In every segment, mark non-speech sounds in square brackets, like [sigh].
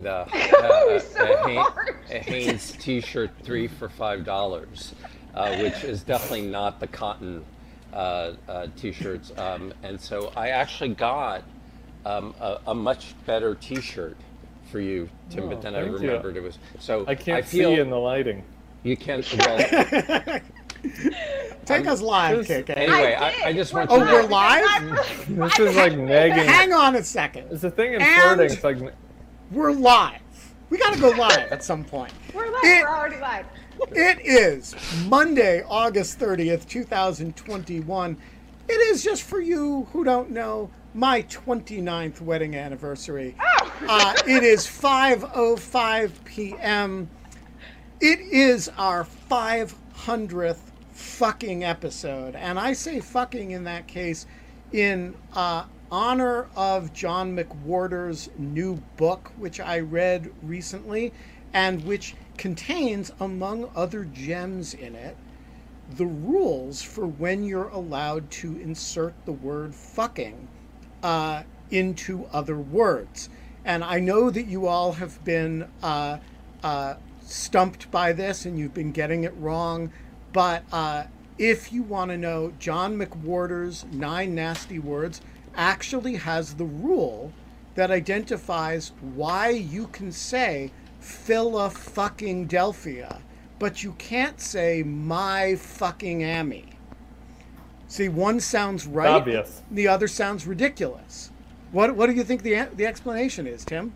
The [laughs] uh, Oh, a, so a, Hanes, a Hanes T-shirt three for five dollars, uh, which is definitely not the cotton uh, uh, T-shirts. Um, and so I actually got um, a, a much better T-shirt for you, Tim. Oh, but then I thank you. remembered it was so. I can't feel see in the lighting. you can't. [laughs] Well, Take us live, Just- KK. anyway, I I, I just We're want Oh, you to we're live? This is like [laughs] nagging. Hang on a second. It's a thing in And- flirting. It's like We're live. We gotta go live at some point. [laughs] We're live. It- We're already live. It is Monday, August 30th, 2021. It is just for you who don't know my 29th wedding anniversary. [laughs] Uh, it is 5:05 p.m. It is our 500th fucking episode, and I say fucking in that case in uh, honor of John McWhorter's new book, which I read recently, and which contains, among other gems in it, the rules for when you're allowed to insert the word fucking uh, into other words. And I know that you all have been uh, uh, stumped by this and you've been getting it wrong. But uh, if you want to know, John McWhorter's Nine Nasty Words actually has the rule that identifies why you can say Phila fucking Delphia, but you can't say my fucking Amy. See, one sounds right, obvious. the other sounds ridiculous. What What do you think the the explanation is, Tim?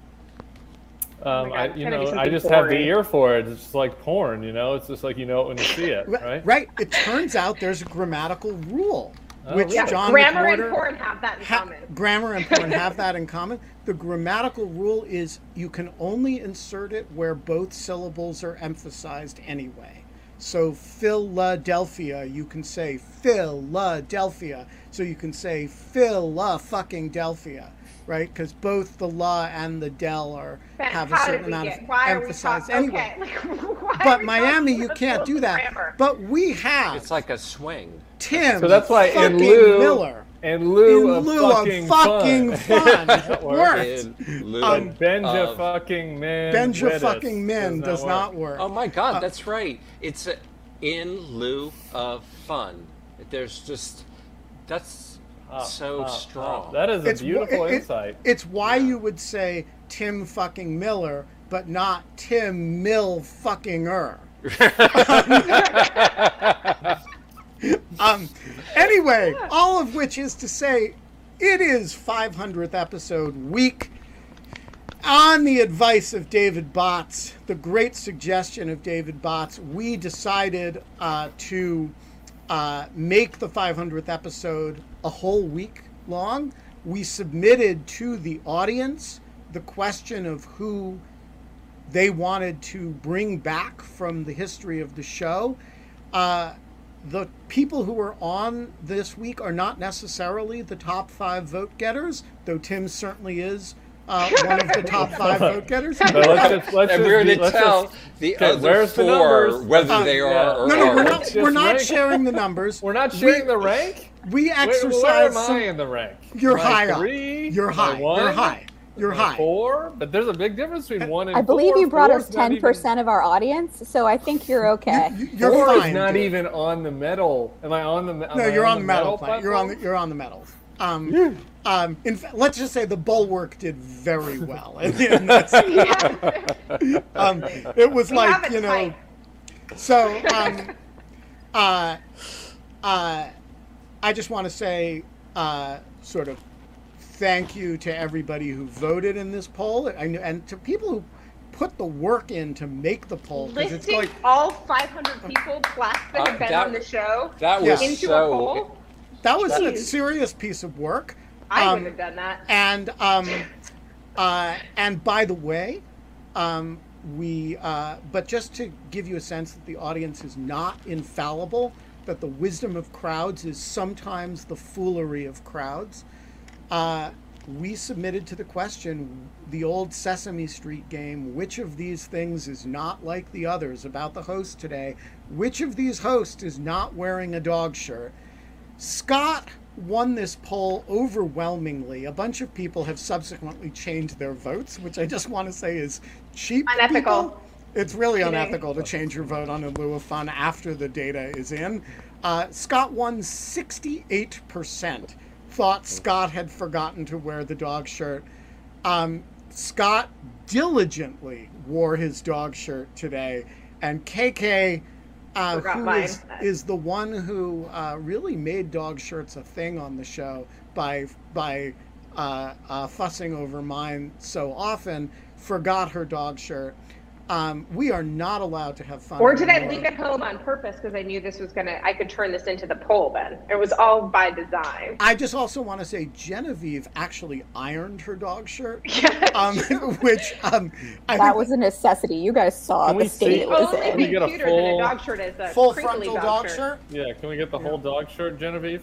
Um, God, I, you know, I something just have the ear for it. It's just like porn, you know. It's just like you know it when you see it, right? Right. It turns out there's a grammatical rule, Oh, which? Yeah, John grammar and McWhorter- porn have that in ha- common. grammar and porn [laughs] have that in common. The grammatical rule is you can only insert it where both syllables are emphasized anyway. So Philadelphia, you can say Philadelphia. So you can say Phila fucking Delphia, right? Because both the la and the del are Ben, have a certain amount get? of Why are emphasis anyway. Okay. [laughs] like, But Miami, you can't do that. grammar? But we have It's like a swing. Tim. So that's why in fucking lieu, Miller. in lieu, In of lieu of fucking, fucking [laughs] fun. That Work. works. Um, Benja of- fucking min. Benja fucking min does not work. Oh my God, that's right. It's a, in lieu of fun. There's just that's Uh, so uh, uh, strong. that is a It's beautiful it- it- insight. It's why you would say Tim fucking Miller, but not Tim Mill fucking er. [laughs] [laughs] [laughs] um, anyway, all of which is to say, it is 500th episode week. On the advice of David Botts, the great suggestion of David Botts, we decided uh, to uh, make the 500th episode a whole week long. We submitted to the audience the question of who they wanted to bring back from the history of the show. Uh, the people who are on this week are not necessarily the top five vote getters, though Tim certainly is uh, [laughs] one of the top five vote getters. But let's just, let's and we're going to tell just- the okay, other where's the four whether Um, they are yeah. or No, no, we're aren't. We're not rank- sharing the numbers. We're not We- sharing the rank. We Wait, exercise where am some. I in the rank? You're Am I high up. three? You're Am I high. You're high. You're high. Four, but there's a big difference between one and I believe four. you brought us Four's not ten even- percent of our audience, so I think you're okay. You- You're Four fine. is not dude. even on the metal. Am I on the? Am No, I you're on the metal. platform? Plan. You're on the. You're on the metal. Um, um, in fact, let's just say the bulwark did very well. [laughs] in this. um, it was We like you know. tight. So, um, uh, uh, I just want to say, uh, sort of, thank you to everybody who voted in this poll, and, and to people who put the work in to make the poll. 'cause it's Listing going, all 500 people plus that Uh, have been that- on the show That was into a poll. that was a serious piece of work. I Um, wouldn't have done that. And um, uh, and by the way, um, we, uh, but just to give you a sense that the audience is not infallible, that the wisdom of crowds is sometimes the foolery of crowds. Uh, we submitted to the question the old Sesame Street game which of these things is not like the others about the host today? Which of these hosts is not wearing a dog shirt? Scott won this poll overwhelmingly. A bunch of people have subsequently changed their votes, which I just want to say is cheap. Unethical. people. It's really unethical to change your vote on in lieu of fun after the data is in. Uh, Scott won 68%. Thought Scott had forgotten to wear the dog shirt. Um, Scott diligently wore his dog shirt today, and KK, uh, who is, is the one who uh, really made dog shirts a thing on the show by by uh, uh, fussing over mine so often, forgot her dog shirt. Um, we are not allowed to have fun. Or did I leave it home on purpose because I knew this was gonna? I could turn this into the poll. Then it was all by design. I just also want to say Genevieve actually ironed her dog shirt, [laughs] Yeah. um, [laughs] which um, I That think was a necessity. You guys saw Can the we state see- it was Only Can we get a cuter full- than a dog shirt is a full crinkly frontal dog shirt. Yeah, can we get the whole dog shirt, Genevieve?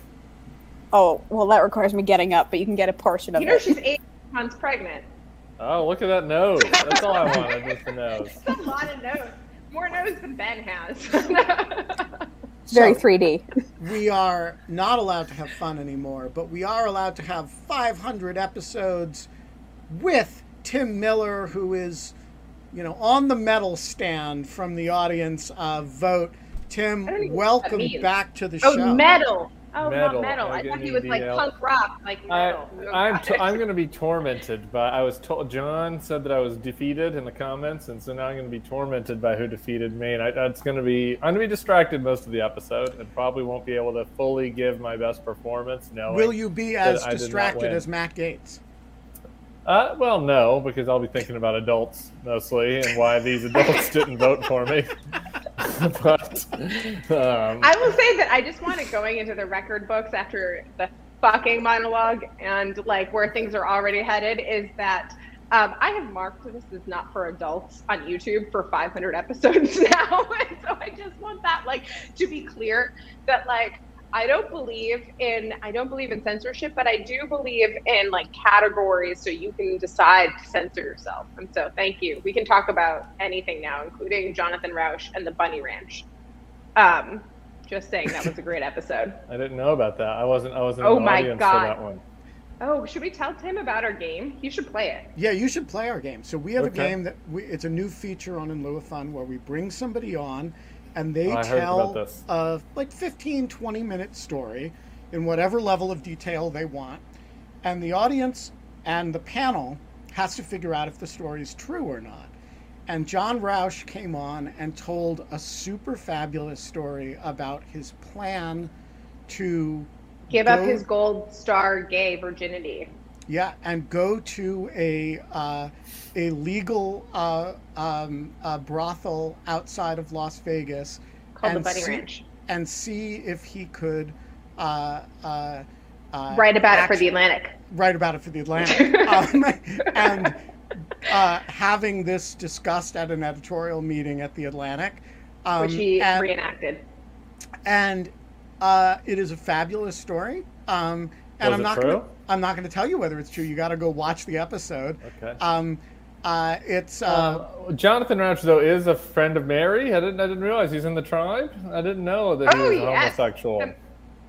Oh, well, that requires me getting up, but you can get a portion of it. You know it. she's eight months pregnant. Oh, look at that nose. That's all I wanted, just the nose. [laughs] That's a lot of nose. More nose than Ben has. It's [laughs] very So- 3D. we are not allowed to have fun anymore, but we are allowed to have 500 episodes with Tim Miller, who is, you know, on the medal stand from the audience uh, vote. Tim, I don't even know what that welcome back to the show. oh, show. metal. Oh, Metal. not metal. I I thought he was the like L. punk rock, like I, metal. Oh, I'm, t- I'm going to be tormented by. I was told John said that I was defeated in the comments, and so now I'm going to be tormented by who defeated me. And I, that's going to be. I'm going to be distracted most of the episode, and probably won't be able to fully give my best performance. Knowing. Will you be as I did not distracted as Matt Gaetz? Uh, well, no, because I'll be thinking about adults mostly and why these adults didn't vote for me. [laughs] but [laughs] um, I will say that I just wanted going into the record books after the fucking monologue and like where things are already headed is that um, I have marked this is not for adults on YouTube for 500 episodes [laughs] now, [laughs] and so I just want that like to be clear that like I don't believe in I don't believe in censorship, but I do believe in like categories so you can decide to censor yourself. And so thank you. We can talk about anything now, including Jonathan Rauch and the Bunny Ranch. Um, just saying that was a great episode. [laughs] I didn't know about that. I wasn't. I wasn't Oh in the my audience God. for that one. Oh, should we tell Tim about our game? You should play it. Yeah, you should play our game. So we have a game that we, it's a new feature on In Lieu of Fun where we bring somebody on and they Oh, tell about a like 15, 20 minute story in whatever level of detail they want. And the audience and the panel has to figure out if the story is true or not. And John Rauch came on and told a super fabulous story about his plan to Give up his gold star gay virginity. Yeah, and go to a uh, a legal uh, um, uh, brothel outside of Las Vegas Called the and Bunny see, Ranch. and see if he could uh, uh, uh, Write about it for the Atlantic. write about it for the Atlantic, [laughs] um, [laughs] and [laughs] uh, having this discussed at an editorial meeting at the Atlantic, um, Which he and, reenacted. and uh, it is a fabulous story. Um, and Was I'm it not true? gonna I'm not gonna tell you whether it's true. You got to go watch the episode. Okay. Um, uh, it's uh, Uh, Jonathan Rauch, though, is a friend of Mary. I didn't. I didn't realize he's in the tribe. I didn't know that he Oh, was yes. homosexual. The-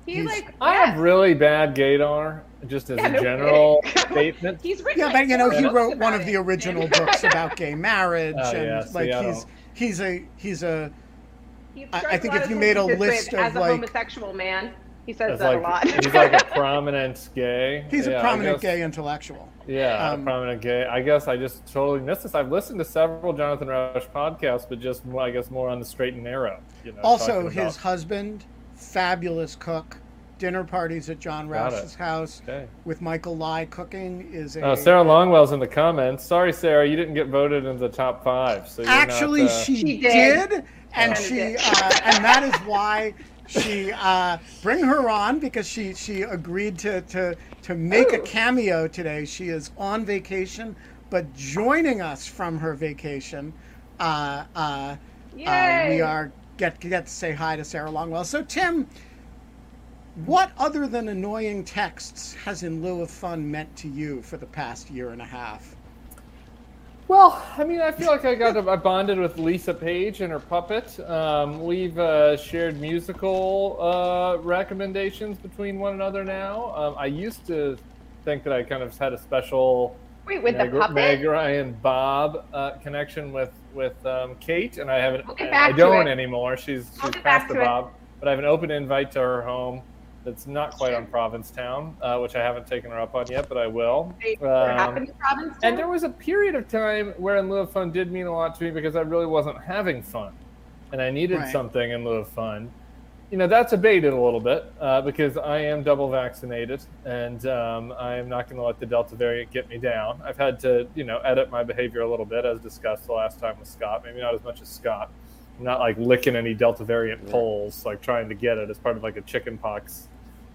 He He's- like I yeah. have really bad gaydar, just as Yeah, a no general [laughs] statement. He's written yeah, but you know he wrote one about of the it. original books about gay marriage, [laughs] Oh, and yeah, see, like I he's he's a he's a He I- I think lot if you made a list of, as a like- homosexual man, he says that like a lot. he's like a [laughs] prominent gay. he's Yeah, a I prominent guess- gay intellectual. Yeah, Um, a prominent gay. I guess I just totally missed this. I've listened to several Jonathan Rauch podcasts, but just I guess more on the straight and narrow. You know, Also, his about- husband, fabulous cook. Dinner parties at John Got Rauch's it. house Okay. with Michael Lai cooking is a Oh, Sarah Longwell's in the comments. Sorry, Sarah, you didn't get voted in the top five. So you're Actually, not, uh, she, She did, did. and She she uh, and that is why she uh, bring her on because she she agreed to to to make a cameo today. She is on vacation, but joining us from her vacation uh, uh, uh, we are get get to say hi to Sarah Longwell. So Tim, what other than annoying texts has In Lieu of Fun meant to you for the past year and a half? Well, I mean, I feel like I got I bonded with Lisa Page and her puppet. Um, we've uh, shared musical uh, recommendations between one another now. Um, I used to think that I kind of had a special Wait, with Meg, the puppet? Meg Ryan Bob uh, connection with with um, Kate, and I haven't. We'll get I back to don't it. anymore. She's We'll she's get past the to it. Bob, but I have an open invite to her home. That's not quite on Provincetown, uh, which I haven't taken her up on yet, but I will. Um, happened and there was a period of time where in lieu of fun did mean a lot to me because I really wasn't having fun, and I needed Right. something in lieu of fun. You know that's abated a little bit uh, because I am double vaccinated, and um, I am not going to let the Delta variant get me down. I've had to, you know, edit my behavior a little bit, as discussed the last time with Scott. Maybe not as much as Scott. I'm not like licking any Delta variant poles, like trying to get it as part of like a chickenpox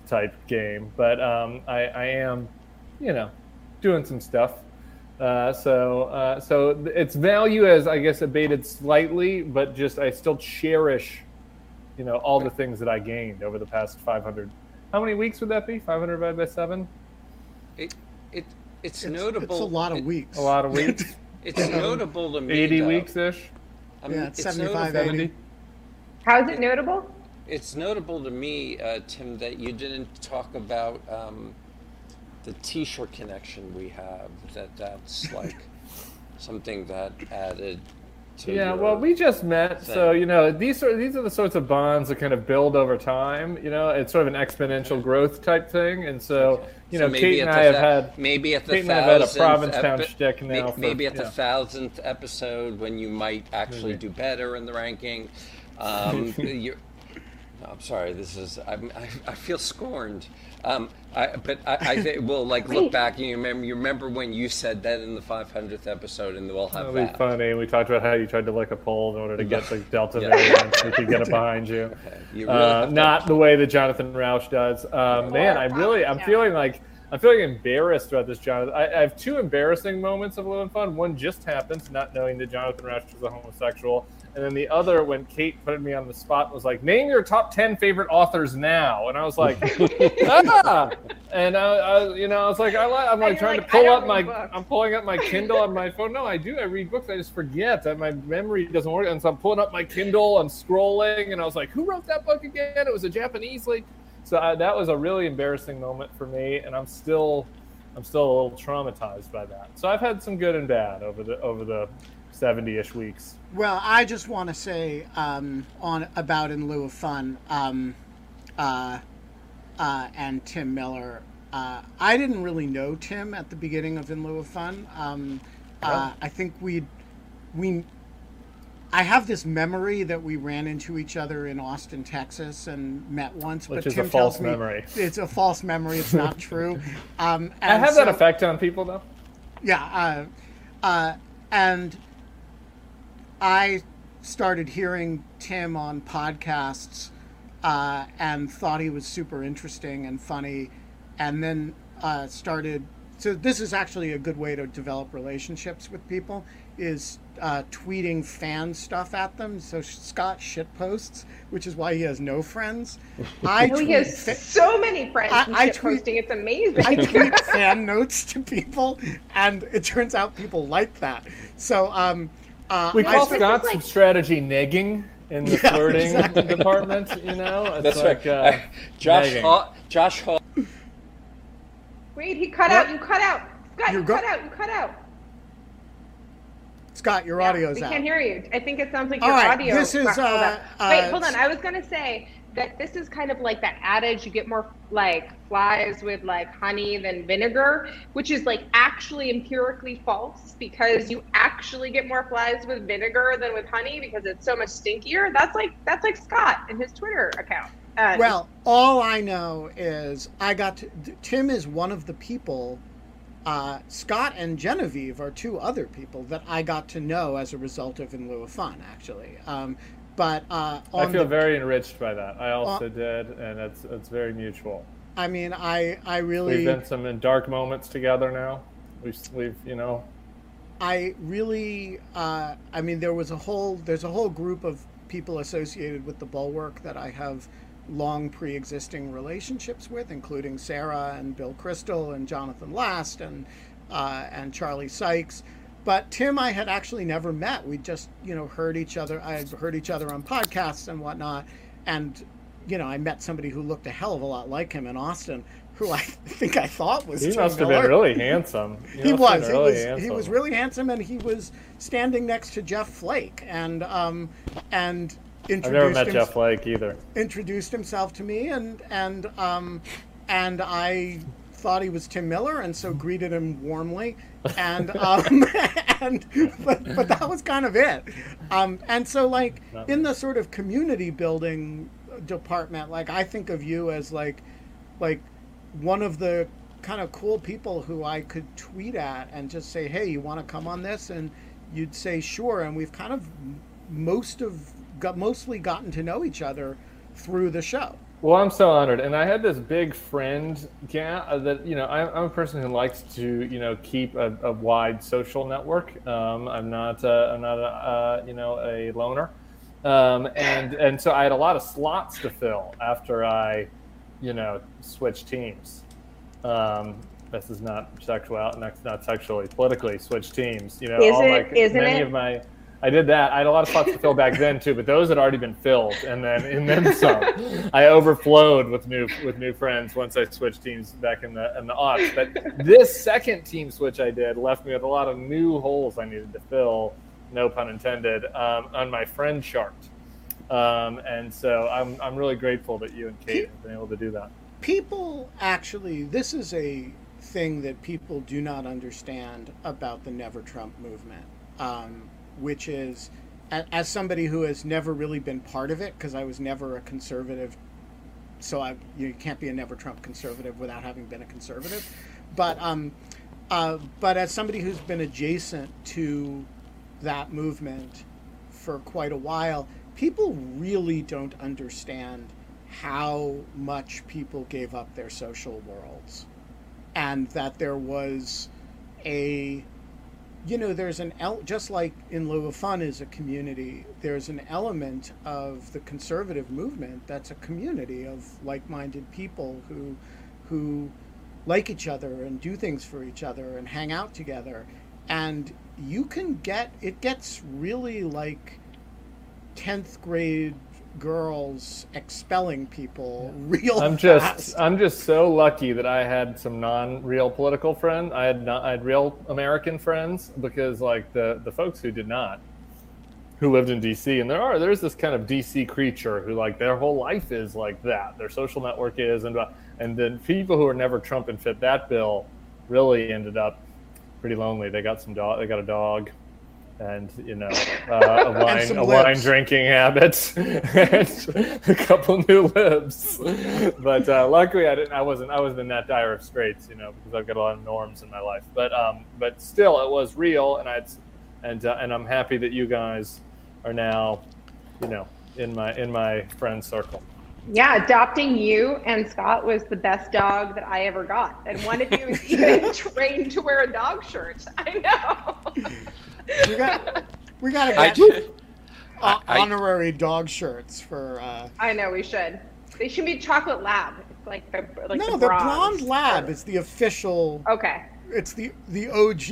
type game. But um, I, I am, you know, doing some stuff. Uh, so uh, so its value has, I guess, abated slightly, but just I still cherish, you know, all the things that I gained over the past 500. How many weeks would that be? 500 divided by seven? It, it, it's, It's, notable. it's a lot of it- weeks. A lot of weeks. [laughs] It's notable to me. 80 weeks ish. I mean, Yeah, it's 75, notable- 80. How is it notable? It's notable to me, uh, Tim, that you didn't talk about um, the T-shirt connection we have. That that's [laughs] like something that added to. Yeah, well, we just met, so you know these are these are the sorts of bonds that kind of build over time. You know, it's sort of an exponential growth type thing, and so you So know, maybe Kate and I have had maybe at the Kate and I have had a thousandth Provincetown epi- shtick now for- maybe at the thousandth episode when you might actually Maybe. do better in the ranking. Um, [laughs] you're, no, I'm sorry. This is I'm, [laughs] I, I feel scorned. Um, I, but I, I think we'll like look back and you remember you remember when you said that in the 500th episode, and we'll have That'll be that. funny. We talked about how you tried to lick a pole in order to get the [laughs] Delta Yeah. variant so we could get it [laughs] behind you. Okay, you really Uh, have to- not the way that Jonathan Rauch does. Um, man, I really, I'm feeling like I'm feeling embarrassed about this, Jonathan. I, I have two embarrassing moments of living Fun. One just happened, not knowing that Jonathan Rauch was a homosexual, and then the other when Kate put me on the spot was like, "Name your top ten favorite authors now," and I was like, [laughs] "Ah!" And I, I, you know, I was like, I, li- I'm like trying like, to pull up my, books." I'm pulling up my Kindle on my [laughs] phone. No, I do. I read books. I just forget that my memory doesn't work, and so I'm pulling up my Kindle. I'm scrolling, and I was like, "Who wrote that book again?" It was a Japanese lady. So I, that was a really embarrassing moment for me, and I'm still, I'm still a little traumatized by that. So I've had some good and bad over the over the 70-ish weeks. Well, I just want to say um, on about in lieu of fun, um, uh, uh, and Tim Miller. Uh, I didn't really know Tim at the beginning of In Lieu of Fun. Um, uh, I think we we I have this memory that we ran into each other in Austin, Texas, and met once. Which but is a Tim false me memory. [laughs] It's a false memory. It's not [laughs] true. Um, I have that effect on people though. yeah, uh, uh, and I started hearing Tim on podcasts uh, and thought he was super interesting and funny, and then uh, started. So this is actually a good way to develop relationships with people is uh, tweeting fan stuff at them. So Scott shit posts, which is why he has no friends. [laughs] I Oh, he has fa- so many friends I- I tweet- posting. It's amazing. I tweet [laughs] fan notes to people, and it turns out people like that. So, um, uh, We call spent- Scott's like- strategy negging in the [laughs] Yeah, flirting exactly. department. You know, [laughs] it's That's like, right. Uh, [laughs] Josh nagging. Hall. Josh Hall. Wait, he cut What? out. You cut out. Scott, You're you go- cut out. You cut out. Scott, your Yeah, audio's we out. can't hear you. I think it sounds like your right, audio. this is, uh, Wait, uh, hold on. I was gonna say that this is kind of like that adage: you get more like flies with like honey than vinegar, which is like actually empirically false because you actually get more flies with vinegar than with honey because it's so much stinkier. That's like that's like Scott and his Twitter account. Uh, Well, all I know is I got to, Tim is one of the people. Uh, Scott and Genevieve are two other people that I got to know as a result of In Lieu of Fun, actually. Um, but uh, I feel the, very enriched by that. I also did, and it's it's very mutual. I mean, I I really We've been some in dark moments together now. We've we've you know I really, uh, I mean, there was a whole, there's a whole group of people associated with the Bulwark that I have long pre-existing relationships with, including Sarah and Bill Kristol and Jonathan Last and uh, and Charlie Sykes. But Tim, I had actually never met. We just, you know, heard each other. I had heard each other on podcasts and whatnot. And, you know, I met somebody who looked a hell of a lot like him in Austin, who I [laughs] think I thought was. He Tim must have been really [laughs] handsome. He have was. He really was. He handsome. was really handsome, and he was standing next to Jeff Flake, and um, and I've introduced never met him- Jeff Flake either. introduced himself to me, and and um, and I thought he was Tim Miller, and so greeted him warmly, and [laughs] um, [laughs] and but, but that was kind of it, um, and so like in the sort of community building department, like I think of you as like like one of the kind of cool people who I could tweet at and just say, "Hey, you want to come on this?" and you'd say, "Sure." And we've kind of most of got mostly gotten to know each other through the show. Well, I'm so honored, and I had this big friend yeah, that you know I'm, I'm a person who likes to you know keep a, a wide social network. Um, I'm not uh, I'm not a uh, you know a loner, um, and and so I had a lot of slots to fill after I you know switched teams. Um, this is not sexual, not, not sexually, politically switched teams. You know, Is all it? my, Isn't many it? of my I did that. I had a lot of spots to fill back then too, but those had already been filled, and then and then some. I overflowed with new with new friends once I switched teams back in the in the aughts. But this second team switch I did left me with a lot of new holes I needed to fill, no pun intended, um, on my friend chart. Um, and so I'm I'm really grateful that you and Kate have been able to do that. People actually, this is a thing that people do not understand about the Never Trump movement, um, which is, as somebody who has never really been part of it, because I was never a conservative, so I you can't be a Never Trump conservative without having been a conservative, but um, uh, but as somebody who's been adjacent to that movement for quite a while, people really don't understand how much people gave up their social worlds and that there was a you know there's an el- just like in lieu of fun is a community there's an element of the conservative movement that's a community of like-minded people who who like each other and do things for each other and hang out together. And you can get it gets really like 10th grade girls expelling people real I'm fast. just I'm just so lucky that I had some non-real political friends. I had not I had real American friends because like the the folks who did not who lived in DC and there are there's this kind of DC creature who like their whole life is like that. Their social network is and and then people who are never Trump and fit that bill really ended up pretty lonely. They got some dog they got a dog and you know uh, a [laughs] wine some a wine drinking habit [laughs] and a couple new libs but uh, luckily I didn't I wasn't I wasn't in that dire of straits you know because I've got a lot of norms in my life but um but still it was real and I and uh, and I'm happy that you guys are now you know in my in my friend circle Yeah, adopting you and Scott was the best dog that I ever got. And one of you is even trained to wear a dog shirt. I know. [laughs] we got we got to I get do. uh, I- honorary dog shirts for uh I know we should. They should be chocolate lab. It's like the like no the, the blonde lab is the official Okay. it's the the og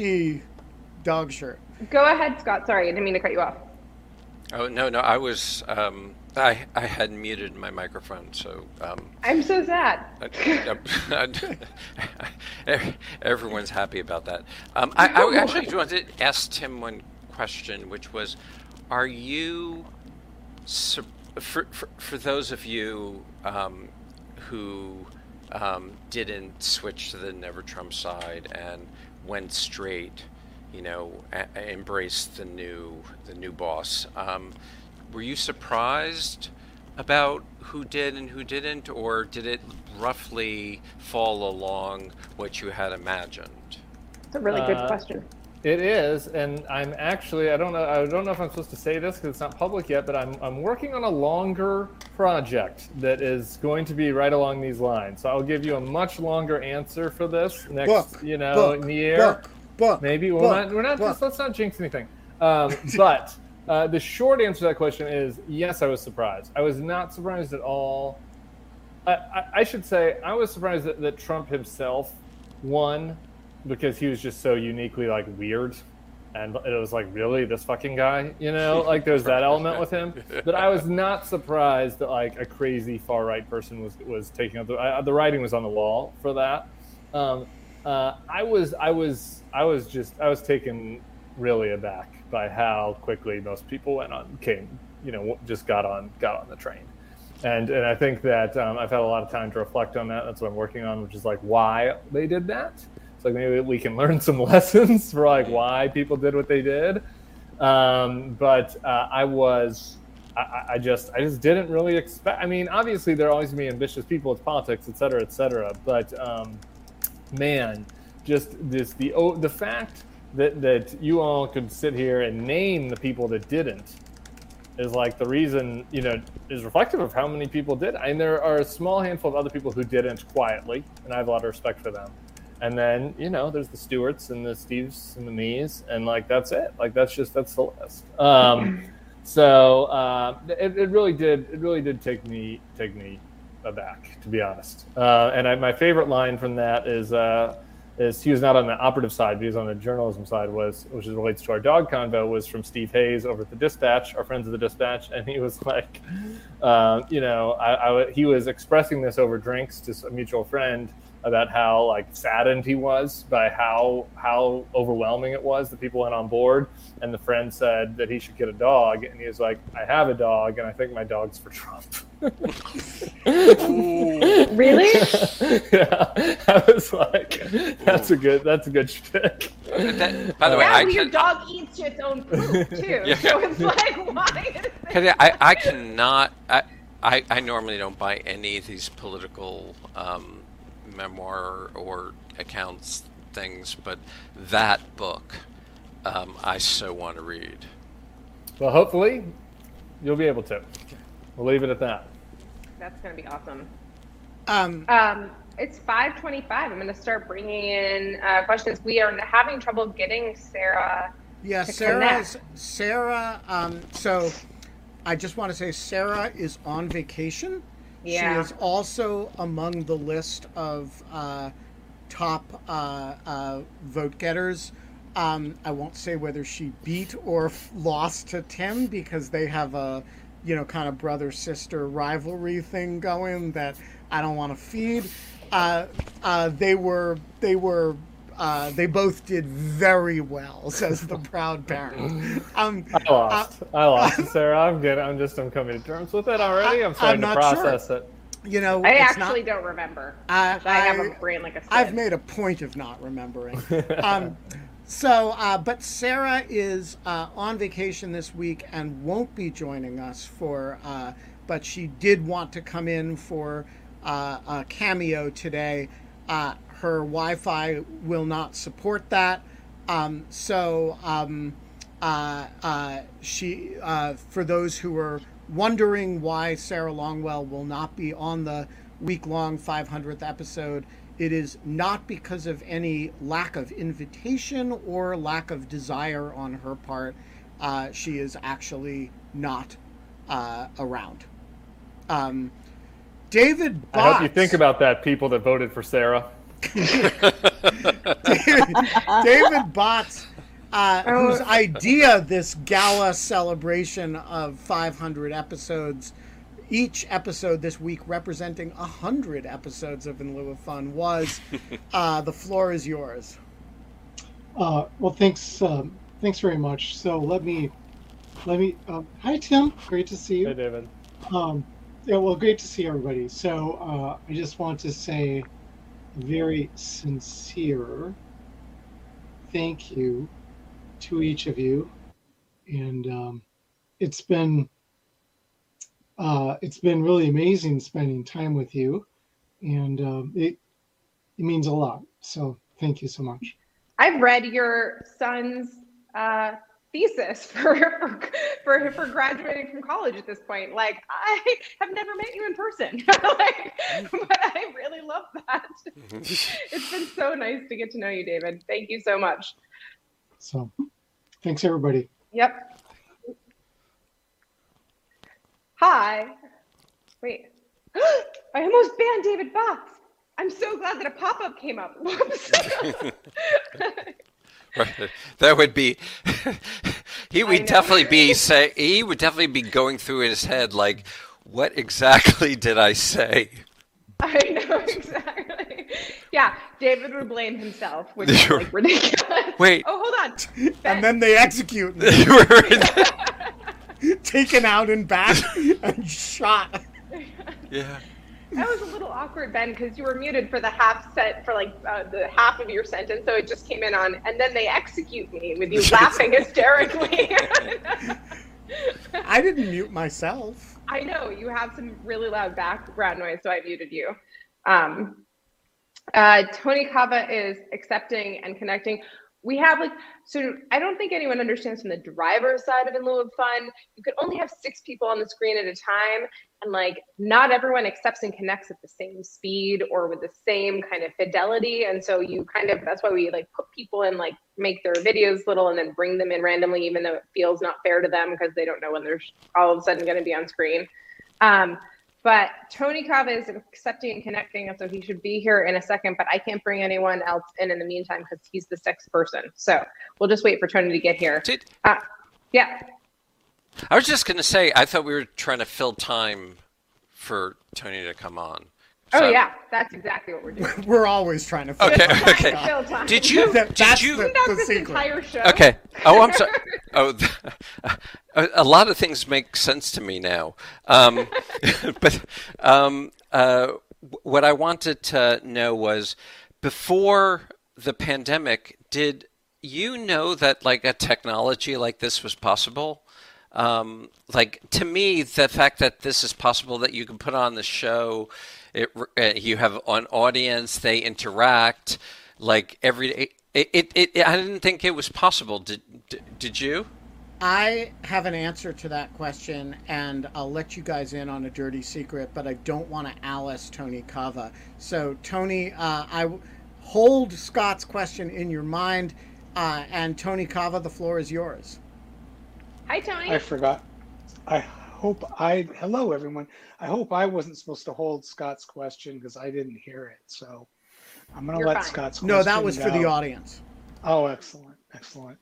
dog shirt Go ahead, Scott. Sorry, I didn't mean to cut you off. Oh no, no, I was um, I I had muted my microphone, so um, I'm so sad. [laughs] everyone's happy about that. Um, I, I [laughs] actually wanted to ask Tim one question, which was, are you for, for for those of you um, who um, didn't switch to the Never Trump side and went straight, you know, a- a- embraced the new the new boss. Were you surprised about who did and who didn't, or did it roughly fall along what you had imagined? It's a really good Uh, question. It is, and I'm actually I don't know I don't know if I'm supposed to say this because it's not public yet, but I'm I'm working on a longer project that is going to be right along these lines. So I'll give you a much longer answer for this next, book you know, book, year. book book. Maybe we're book, not. We're not. book. Just, let's not jinx anything. Um, [laughs] but uh, the short answer to that question is yes. I was surprised. I was not surprised at all. I, I, I should say I was surprised that, that Trump himself won because he was just so uniquely like weird, and it was like really this fucking guy, you know, [laughs] like there's that element with him. But I was [laughs] not surprised that like a crazy far right person was was taking up the I, the writing was on the wall for that. Um, uh, I was I was I was just I was taken really aback by how quickly most people went on came you know just got on got on the train and and I think that um, I've had a lot of time to reflect on that. That's what I'm working on, which is like why they did that. It's like maybe we can [laughs] learn some [laughs] lessons for like why people did what they did. Um, but uh, I was, I, I just, I just didn't really expect. I mean, obviously there are always gonna be ambitious people. It's politics, et cetera, et cetera. But um, man, just this the oh, the fact that that you all could sit here and name the people that didn't is like the reason you know is reflective of how many people did. And there are a small handful of other people who didn't quietly and i have a lot of respect for them. And then you know there's the stewarts and the steves and the me's and like that's it. Like that's just that's the list. Um [laughs] so uh it, it really did it really did take me take me aback to be honest. Uh and I, my favorite line from that is uh is he was not on the operative side, but he was on the journalism side, was which is relates to our dog convo, was from Steve Hayes over at the Dispatch, our friends of the Dispatch, and he was [laughs] like, uh, you know, I, I, he was expressing this over drinks to a mutual friend about how like saddened he was by how how overwhelming it was that people went on board, and the friend said that he should get a dog, and he was like, I have a dog, and I think my dog's for Trump. [laughs] [laughs] Really? [laughs] yeah, I was like, that's a good, that's a good shtick. That- by the way, yeah, I well, your dog eats its own poop [laughs] too. Yeah. So it's like, why? Cause I, I cannot. I, I, I normally don't buy any of these political um, memoir or accounts things, but that book um, I so want to read. Well, hopefully, you'll be able to. We'll leave it at that. That's gonna be awesome. Um, Um, it's 5:25. I'm gonna start bringing in uh, questions. We are having trouble getting Sarah. yeah, to Sarah's connect. Sarah. Um, so I just want to say Sarah is on vacation. Yeah. She is also among the list of uh, top uh, uh, vote getters. Um, I won't say whether she beat or f- lost to Tim because they have a, you know, kind of brother sister rivalry thing going that I don't want to feed. Uh, uh, they were they were uh, they both did very well, [laughs] says the proud parent. [laughs] Um, I lost. I lost, [laughs] Sarah. I'm good. I'm just. I'm coming to terms with it already. I'm starting to I'm not sure. process it. you know, I actually not, don't remember. I- I have I- a brain like a sieve. I've made a point of not remembering. um, so, uh, but Sarah is uh, on vacation this week and won't be joining us for. Uh, but she did want to come in for uh, a cameo today. Uh, her Wi-Fi will not support that, um, so um, uh, she. For those who are wondering why Sarah Longwell will not be on the week-long 500th episode, it is not because of any lack of invitation or lack of desire on her part. Uh, she is actually not uh, around. Um, David I hope you think about that, people that voted for Sarah. [laughs] David Botts, uh, whose idea this gala celebration of 500 episodes, each episode this week representing 100 episodes of In Lieu of Fun, was [laughs] uh, the floor is yours. Uh, well, thanks. Um, thanks very much. So let me, let me. Um, hi, Tim. Great to see Hey, you. David. Um, yeah, well, great to see everybody. So uh, I just want to say a very sincere thank you to each of you, and um, it's been uh, it's been really amazing spending time with you, and um, it it means a lot. So thank you so much. I've read your son's uh, thesis [laughs] for, for for for graduating from college at this point. Like I have never met you in person, [laughs] like, but I really love that. [laughs] it's been so nice to get to know you, David. Thank you so much. So, thanks everybody. Yep. Hi. Wait. [gasps] I almost banned David Botts. I'm so glad that a pop up came up. Whoops. [laughs] Right. [laughs] That would be. [laughs] he would definitely be say. He would definitely be going through his head like, "What exactly did I say?" I know exactly. Yeah, David would blame himself, which is like ridiculous. Wait. Oh, hold on. Ben, And then they execute me, You were- [laughs] taken out and back and shot. yeah. that was a little awkward, Ben, because you were muted for the half set for like uh, the half of your sentence, so it just came in on, and then they execute me with you [laughs] laughing hysterically. I didn't mute myself. I know you have some really loud background noise, so I muted you. Um, uh, Tony Kava is accepting and connecting. We have like, so I don't think anyone understands from the driver's side of In Lieu of Fun, you could only have six people on the screen at a time. And like, not everyone accepts and connects at the same speed or with the same kind of fidelity. And so you kind of, that's why we like put people in, like, make their videos little and then bring them in randomly, even though it feels not fair to them because they don't know when they're all of a sudden going to be on screen. Um, but Tony Kava is accepting and connecting, and so he should be here in a second. But I can't bring anyone else in in the meantime because he's the sixth person. So we'll just wait for Tony to get here. Did, Uh, yeah, I was just gonna say. I thought we were trying to fill time for Tony to come on. Oh So- yeah, that's exactly what we're doing. [laughs] We're always trying to. Okay. We're trying to Okay. fill time. Did you? That- Did that's you? the- That's this secret. entire show. Okay. Oh, I'm sorry. [laughs] Oh, th- [laughs] a, a lot of things make sense to me now. Um, but um, uh, what I wanted to know was before the pandemic, did you know that like a technology like this was possible? Um, like to me, the fact that this is possible, that you can put on the show, it, uh, you have an audience, they interact, like every day. It, it, it, I didn't think it was possible. Did, did, did you? I have an answer to that question, and I'll let you guys in on a dirty secret, but I don't want to Alice Tony Kava. So, Tony, uh, I w- hold Scott's question in your mind, uh, and Tony Kava, the floor is yours. Hi, Tony. I forgot. I hope I. Hello, everyone. I hope I wasn't supposed to hold Scott's question because I didn't hear it. So I'm going to You're let fine. Scott's question No, that was for the audience. Oh, excellent. Excellent.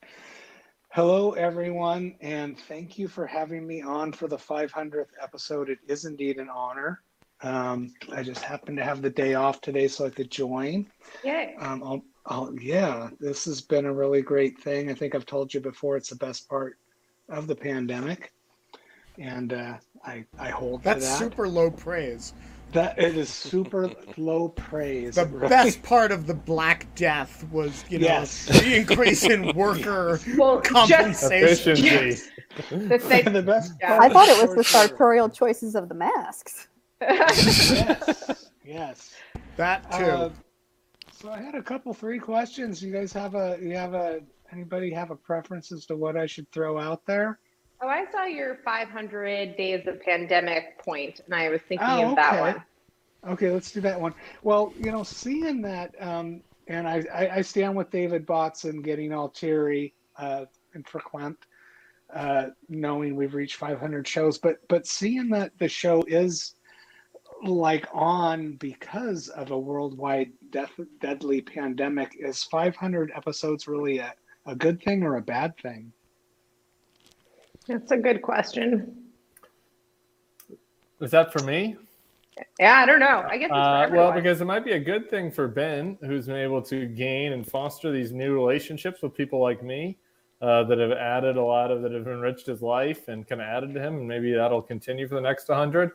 Hello, everyone, and thank you for having me on for the 500th episode. It is indeed an honor. Um, I just happened to have the day off today so I could join. Yay. Um, I'll, I'll, yeah, this has been a really great thing. I think I've told you before, it's the best part of the pandemic. And uh, I, I hold That's to that. super low praise. That it is super low praise. The It really- best part of the Black Death was, you know, Yes. the increase in worker [laughs] Well, just compensation. Efficiency. the thing. [laughs] the best Yeah. I thought it was the sartorial choices of the masks. Yes, yes. That too. Uh, so I had a couple, three questions. You guys have a, you have a, anybody have a preference as to what I should throw out there? Oh, I saw your 500 days of pandemic point, and I was thinking Oh, of that okay. one. Okay, let's do that one. Well, you know, seeing that, um, and I, I, I stand with David Botson getting all teary uh, and frequent, uh, knowing we've reached 500 shows, but but seeing that the show is like on because of a worldwide death, deadly pandemic, is 500 episodes really a, a good thing or a bad thing? That's a good question. Is that for me? Yeah, I don't know. I guess it's for Uh, well, because it might be a good thing for Ben, who's been able to gain and foster these new relationships with people like me uh, that have added a lot of that have enriched his life and kind of added to him, and maybe that'll continue for the next 100.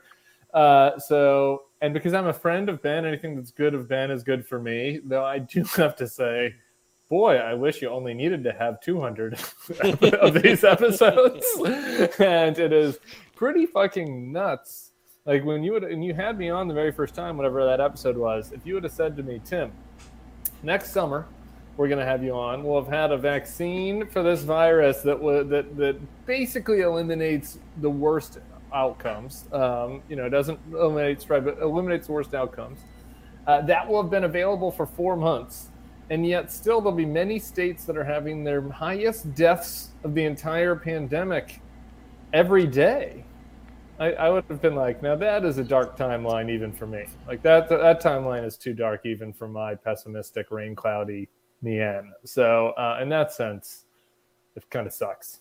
Uh, so, and because I'm a friend of Ben, anything that's good of Ben is good for me. Though I do [laughs] have to say, boy, I wish you only needed to have 200 [laughs] of these episodes, [laughs] and it is pretty fucking nuts like when you would and you had me on the very first time, whatever that episode was, if you would have said to me, Tim, next summer we're going to have you on. We'll have had a vaccine for this virus that that that basically eliminates the worst outcomes. Um, you know, it doesn't eliminate spread, but eliminates the worst outcomes. Uh, that will have been available for four months, and yet still there'll be many states that are having their highest deaths of the entire pandemic every day. I, I would have been like, now that is a dark timeline even for me. Like that that timeline is too dark even for my pessimistic, rain cloudy Mien. So uh, in that sense, it kind of sucks.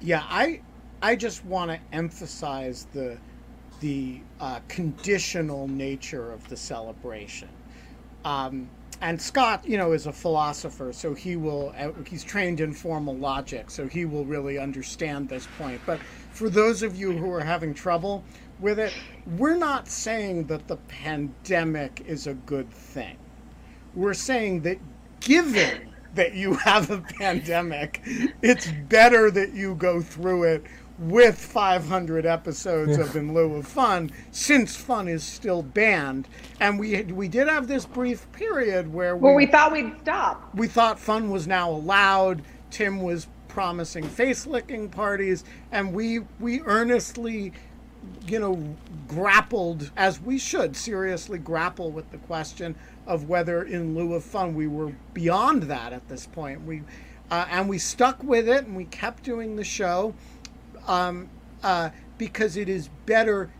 Yeah, I I just want to emphasize the the uh, conditional nature of the celebration. Um, and Scott, you know, is a philosopher, so he will. uh, He's trained in formal logic, so he will really understand this point. But for those of you who are having trouble with it, we're not saying that the pandemic is a good thing. We're saying that given that you have a [laughs] pandemic, it's better that you go through it with 500 episodes of In Lieu of Fun, since fun is still banned. And we we did have this brief period where we, Well, we thought we'd stop. we thought fun was now allowed. Tim was promising face licking parties, and we we earnestly, you know, grappled as we should seriously grapple with the question of whether, in lieu of fun, we were beyond that at this point. We uh, and we stuck with it, and we kept doing the show um, uh, because it is better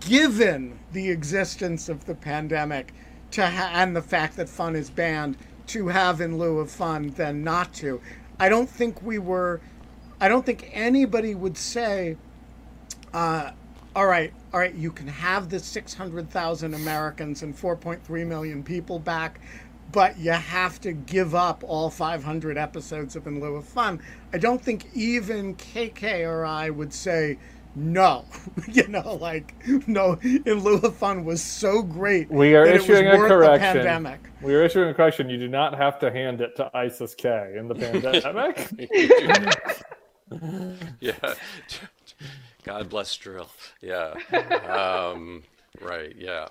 given the existence of the pandemic to ha- and the fact that fun is banned to have in lieu of fun than not to. I don't think we were. I don't think anybody would say, uh, "All right, all right, you can have the 600,000 Americans and 4.3 million people back." But you have to give up all 500 episodes of In Lieu of Fun. I don't think even KK or I would say, no, [laughs] you know, like no. In lieu of fun was so great. We are that it was issuing a worth the correction. pandemic. We are issuing a correction. You do not have to hand it to ISIS K in the pandemic. [laughs] [laughs] yeah. God bless dril. Yeah. Um, right. Yeah.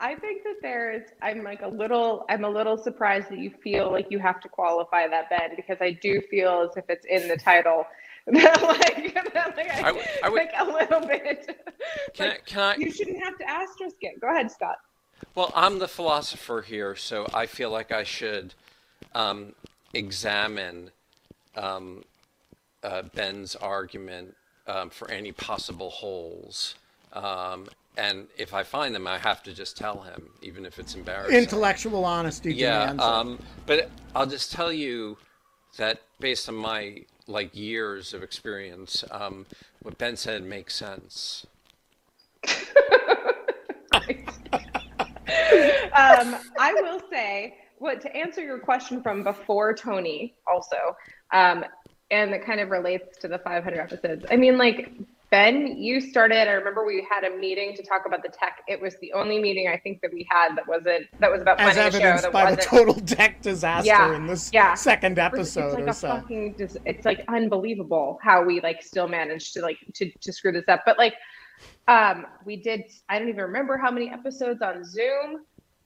I think that there's I'm like a little I'm a little surprised that you feel like you have to qualify that Ben because I do feel as if it's in the title [laughs] that like, [laughs] that, like I, I would- I would- like a little bit. [laughs] Can like, I, can I? you shouldn't have to asterisk it. Go ahead, Scott. Well, I'm the philosopher here, so I feel like I should um, examine um, uh, Ben's argument um, for any possible holes. And if I find them, I have to just tell him, even if it's embarrassing. Intellectual honesty yeah, um, but I'll just tell you that based on my like years of experience, um, what Ben said makes sense. [laughs] um, I will say, what to answer your question from before, Tony, also, um, and it kind of relates to the 500 episodes. I mean, like Ben, you started. I remember we had a meeting to talk about the tech. It was the only meeting I think that we had that wasn't that was about as a show evidenced by the total tech disaster Yeah, in this yeah. second it's episode like or so. fucking it's like unbelievable how we like still managed to like to, to screw this up but like um we did i don't even remember how many episodes on zoom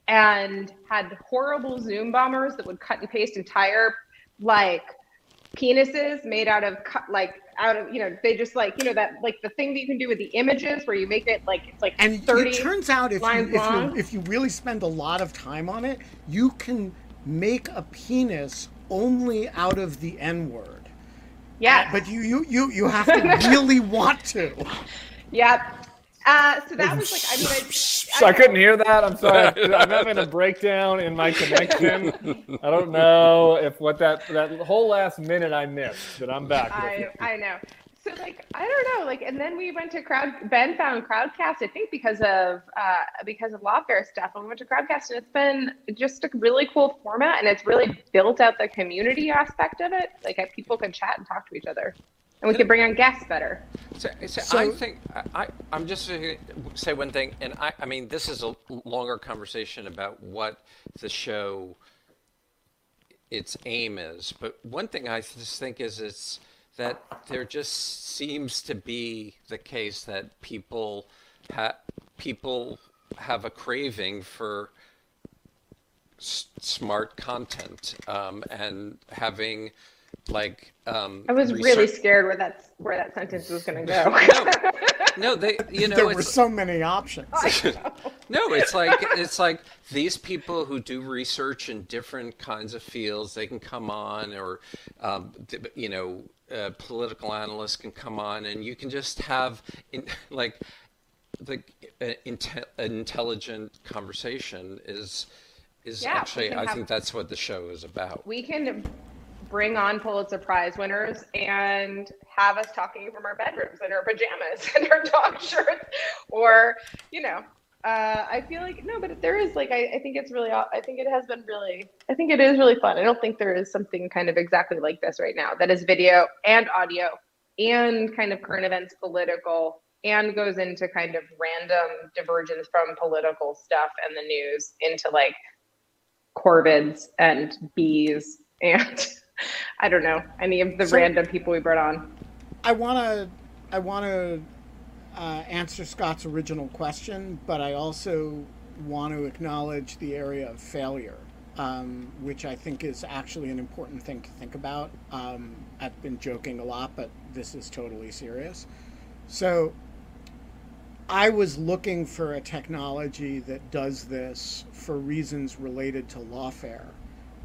and had horrible zoom bombers that would cut and paste entire like penises made out of cut like out of you know they just like you know that like the thing that you can do with the images where you make it like it's like And 30 it turns out if you, if, you, if you really spend a lot of time on it, you can make a penis only out of the N word. yeah But you, you, you, you have to [laughs] really want to. Yep. Uh, so that was like, I mean, I, [laughs] So I couldn't hear that. I'm sorry. [laughs] I'm having a breakdown in my connection. I don't know if what that that whole last minute I missed, but I'm back. I. I know. So like, I don't know. Like, and then we went to crowd. Ben found Crowdcast, I think, because of uh, because of Lawfare stuff. And we went to Crowdcast, and it's been just a really cool format, and it's really built out the community aspect of it. Like, people can chat and talk to each other, and we can bring on guests better. So, so, So- I think I, I, I'm just going to say one thing, and I, I mean, this is a longer conversation about what the show, its aim is. But one thing I just think is it's that there just seems to be the case that people ha- people have a craving for s- smart content um, and having like um, I was really scared where that where that sentence was going to go. [laughs] no, they you know there were so many options. [laughs] no, it's like it's like these people who do research in different kinds of fields. They can come on, or um, you know, uh, political analysts can come on, and you can just have in, like the uh, inte- intelligent conversation is is Yeah, actually. I have- think that's what the show is about. we can bring on Pulitzer Prize winners and have us talking from our bedrooms in our pajamas [laughs] and our dog shirts, or you know. Uh, I feel like no, but there is like I, I think it's really I think it has been really I think it is really fun. I don't think there is something kind of exactly like this right now that is video and audio and kind of current events political and goes into kind of random divergence from political stuff and the news into like corvids and bees and [laughs] I don't know any of the So- random people we brought on. I want to I want to uh, answer Scott's original question, but I also want to acknowledge the area of failure, um, which I think is actually an important thing to think about. Um, I've been joking a lot, but this is totally serious. So I was looking for a technology that does this for reasons related to lawfare.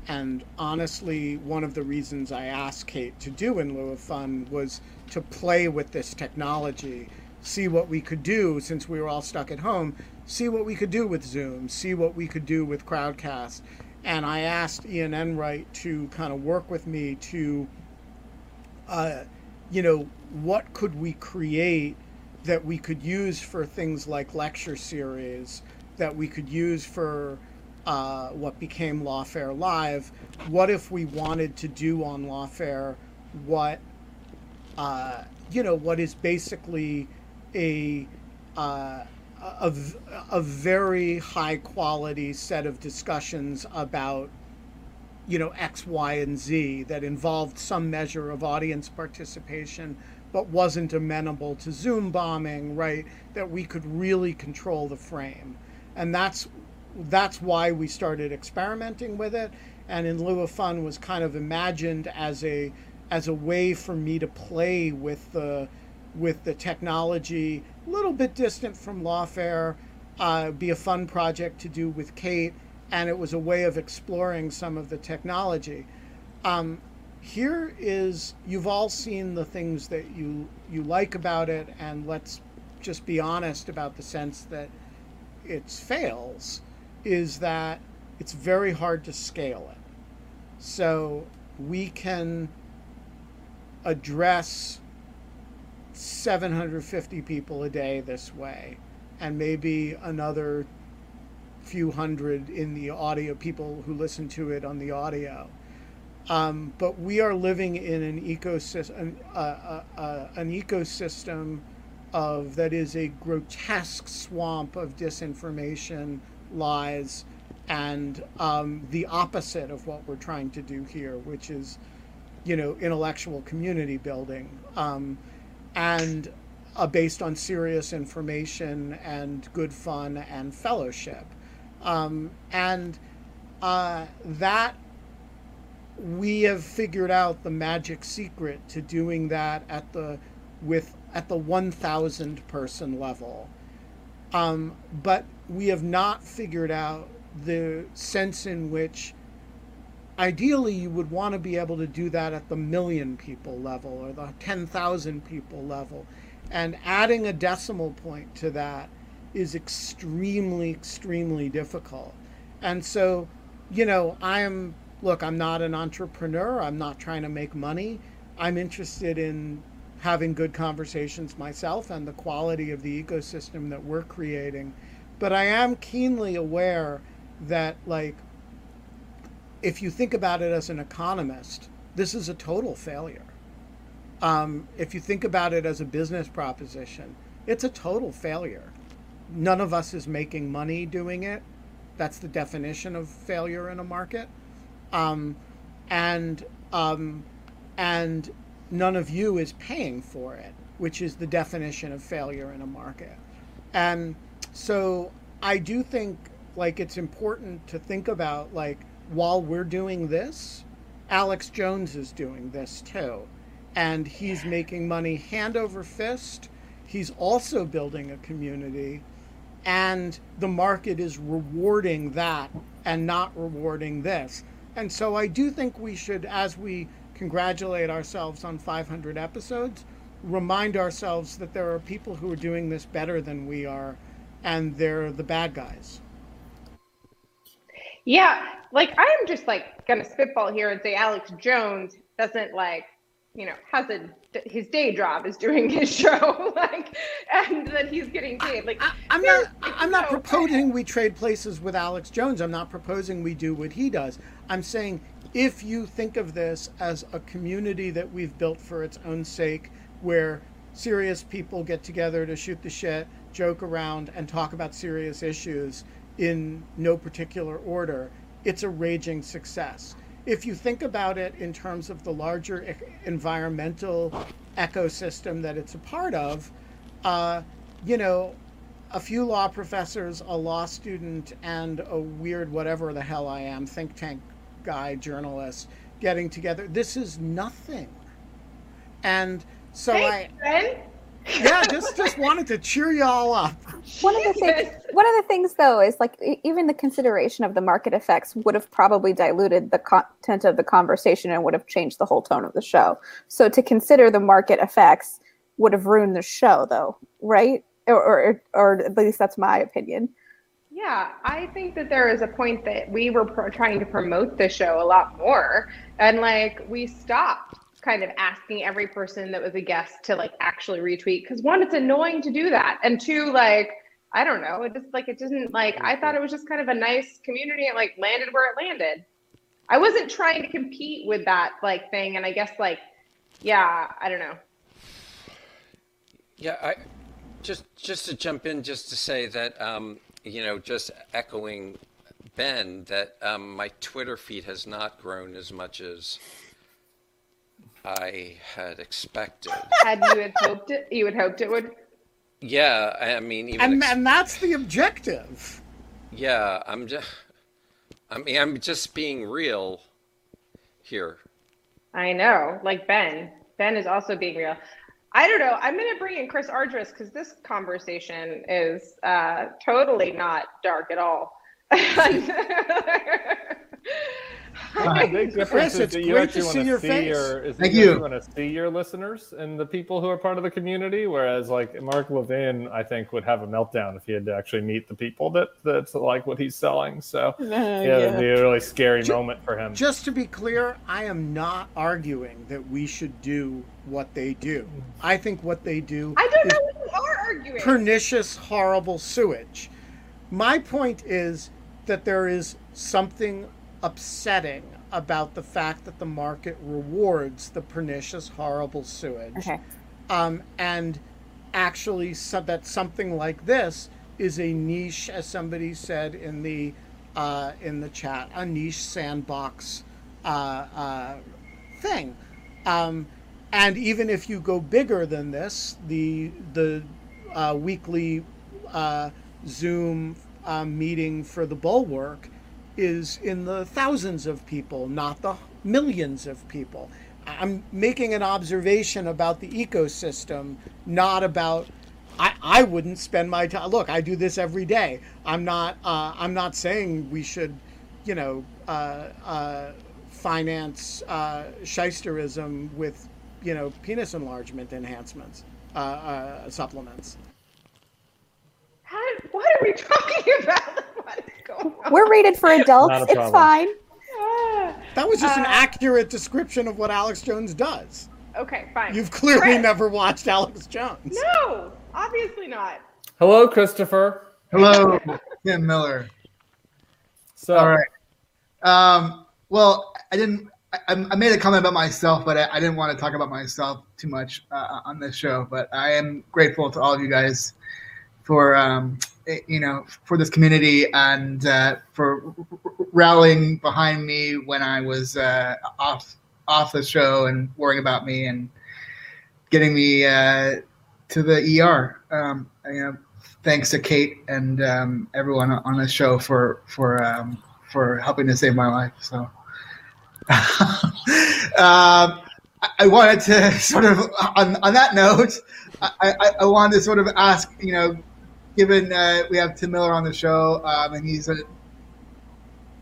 And honestly, one of the reasons I asked Kate to do in lieu of fun was to play with this technology, see what we could do since we were all stuck at home, see what we could do with Zoom, see what we could do with Crowdcast. And I asked Ian Enright to kind of work with me to, uh, you know, what could we create that we could use for things like lecture series, that we could use for uh, what became Lawfare Live. What if we wanted to do on Lawfare what, uh, you know, what is basically a, uh, a, a very high quality set of discussions about you know X, Y, and Z that involved some measure of audience participation, but wasn't amenable to Zoom bombing, right? That we could really control the frame, and that's that's why we started experimenting with it. And in lieu of fun was kind of imagined as a as a way for me to play with the with the technology, a little bit distant from Lawfare, uh, be a fun project to do with Kate, and it was a way of exploring some of the technology. Um, here is you've all seen the things that you you like about it, and let's just be honest about the sense that it fails is that it's very hard to scale it. So we can address 750 people a day this way, and maybe another few hundred in the audio, people who listen to it on the audio. Um, but we are living in an ecosystem, uh, uh, uh, an ecosystem of that is a grotesque swamp of disinformation, lies, and um, the opposite of what we're trying to do here, which is, you know, intellectual community building, um, and uh, based on serious information and good fun and fellowship, um, and uh, that we have figured out the magic secret to doing that at the with at the 1000 person level. Um, but we have not figured out the sense in which ideally you would want to be able to do that at the million people level or the 10,000 people level. And adding a decimal point to that is extremely extremely difficult. And so you know i'm look i'm not an entrepreneur. I'm not trying to make money. I'm interested in having good conversations myself and the quality of the ecosystem that we're creating but i am keenly aware that like if you think about it as an economist this is a total failure. Um, if you think about it as a business proposition it's a total failure. None of us is making money doing it. That's the definition of failure in a market. Um, and um, and none of you is paying for it, which is the definition of failure in a market. And so I do think like it's important to think about like while we're doing this, Alex Jones is doing this too. And he's making money hand over fist. He's also building a community. And the market is rewarding that and not rewarding this. And so I do think we should, as we congratulate ourselves on 500 episodes, remind ourselves that there are people who are doing this better than we are, and they're the bad guys. Yeah, like I am just like gonna spitball here and say Alex Jones doesn't like, you know, has a his day job is doing his [laughs] show, like, and that he's getting paid. Like, I, am not, I'm not proposing we trade places with Alex Jones. I'm not proposing we do what he does. I'm saying if you think of this as a community that we've built for its own sake, where serious people get together to shoot the shit, joke around, and talk about serious issues in no particular order, it's a raging success. If you think about it in terms of the larger environmental ecosystem that it's a part of, uh, you know, a few law professors, a law student, and a weird whatever the hell I am, think tank guy, journalist, getting together. This is nothing. And so hey, I yeah, just just wanted to cheer you all up. One of the things, one of the things though, is like even the consideration of the market effects would have probably diluted the content of the conversation and would have changed the whole tone of the show. So to consider the market effects would have ruined the show, though, right? Or, or, or at least that's my opinion. Yeah, I think that there is a point that we were pro- trying to promote the show a lot more, and like we stopped kind of asking every person that was a guest to like actually retweet because one it's annoying to do that and two like i don't know it just like it didn't like i thought it was just kind of a nice community and like landed where it landed. I wasn't trying to compete with that like thing and i guess like yeah i don't know. Yeah i just just to jump in just to say that um you know just echoing ben that um, my twitter feed has not grown as much as I had expected. Had you had hoped it, you had hoped it would. Yeah, I mean, even and, ex- and that's the objective. Yeah, I'm just. I mean, I'm just being real here. I know, like Ben. Ben is also being real. I don't know. I'm going to bring in Chris Ardress because this conversation is uh, totally not dark at all. [laughs] [laughs] the big difference Chris, is that you actually want to see, see your is Thank you. you want to see your listeners and the people who are part of the community. Whereas like Mark Levin, I think would have a meltdown if he had to actually meet the people that that's like what he's selling. So uh, [laughs] yeah, yeah, it'd be a really scary just, moment for him. Just to be clear, I am not arguing that we should do what they do. I think what they do I don't know what you are arguing. Pernicious, horrible sewage. My point is that there is something upsetting about the fact that the market rewards the pernicious, horrible sewage. Okay. Um, and actually, so that something like this is a niche, as somebody said in the uh, in the chat, a niche sandbox uh, uh, thing. Um, and even if you go bigger than this, the the uh, weekly uh, Zoom uh, meeting for the Bulwark is in the thousands of people, not the millions of people. I'm making an observation about the ecosystem, not about. I, I wouldn't spend my time. Look, I do this every day. I'm not. Uh, I'm not saying we should, you know, uh, uh, finance uh, shysterism with, you know, penis enlargement enhancements, uh, uh, supplements. How, what are we talking [laughs] about? We're rated for adults. It's fine. That was just uh, an accurate description of what Alex Jones does. Okay, fine. You've clearly Chris. never watched Alex Jones. No, obviously not. Hello, Christopher. Hello, Tim Miller. So, all right. Um, well, I didn't. I, I, made a comment about myself, but I, I, didn't want to talk about myself too much uh, on this show. But I am grateful to all of you guys for um, you know, for this community and uh, for rallying behind me when I was uh, off off the show and worrying about me and getting me uh, to the ER. Um, you know, thanks to Kate and um, everyone on the show for for um, for helping to save my life. So. [laughs] um, I wanted to [laughs] sort of on, on that note, I, I, I, wanted to sort of ask, you know, given uh, we have Tim Miller on the show um, and he's a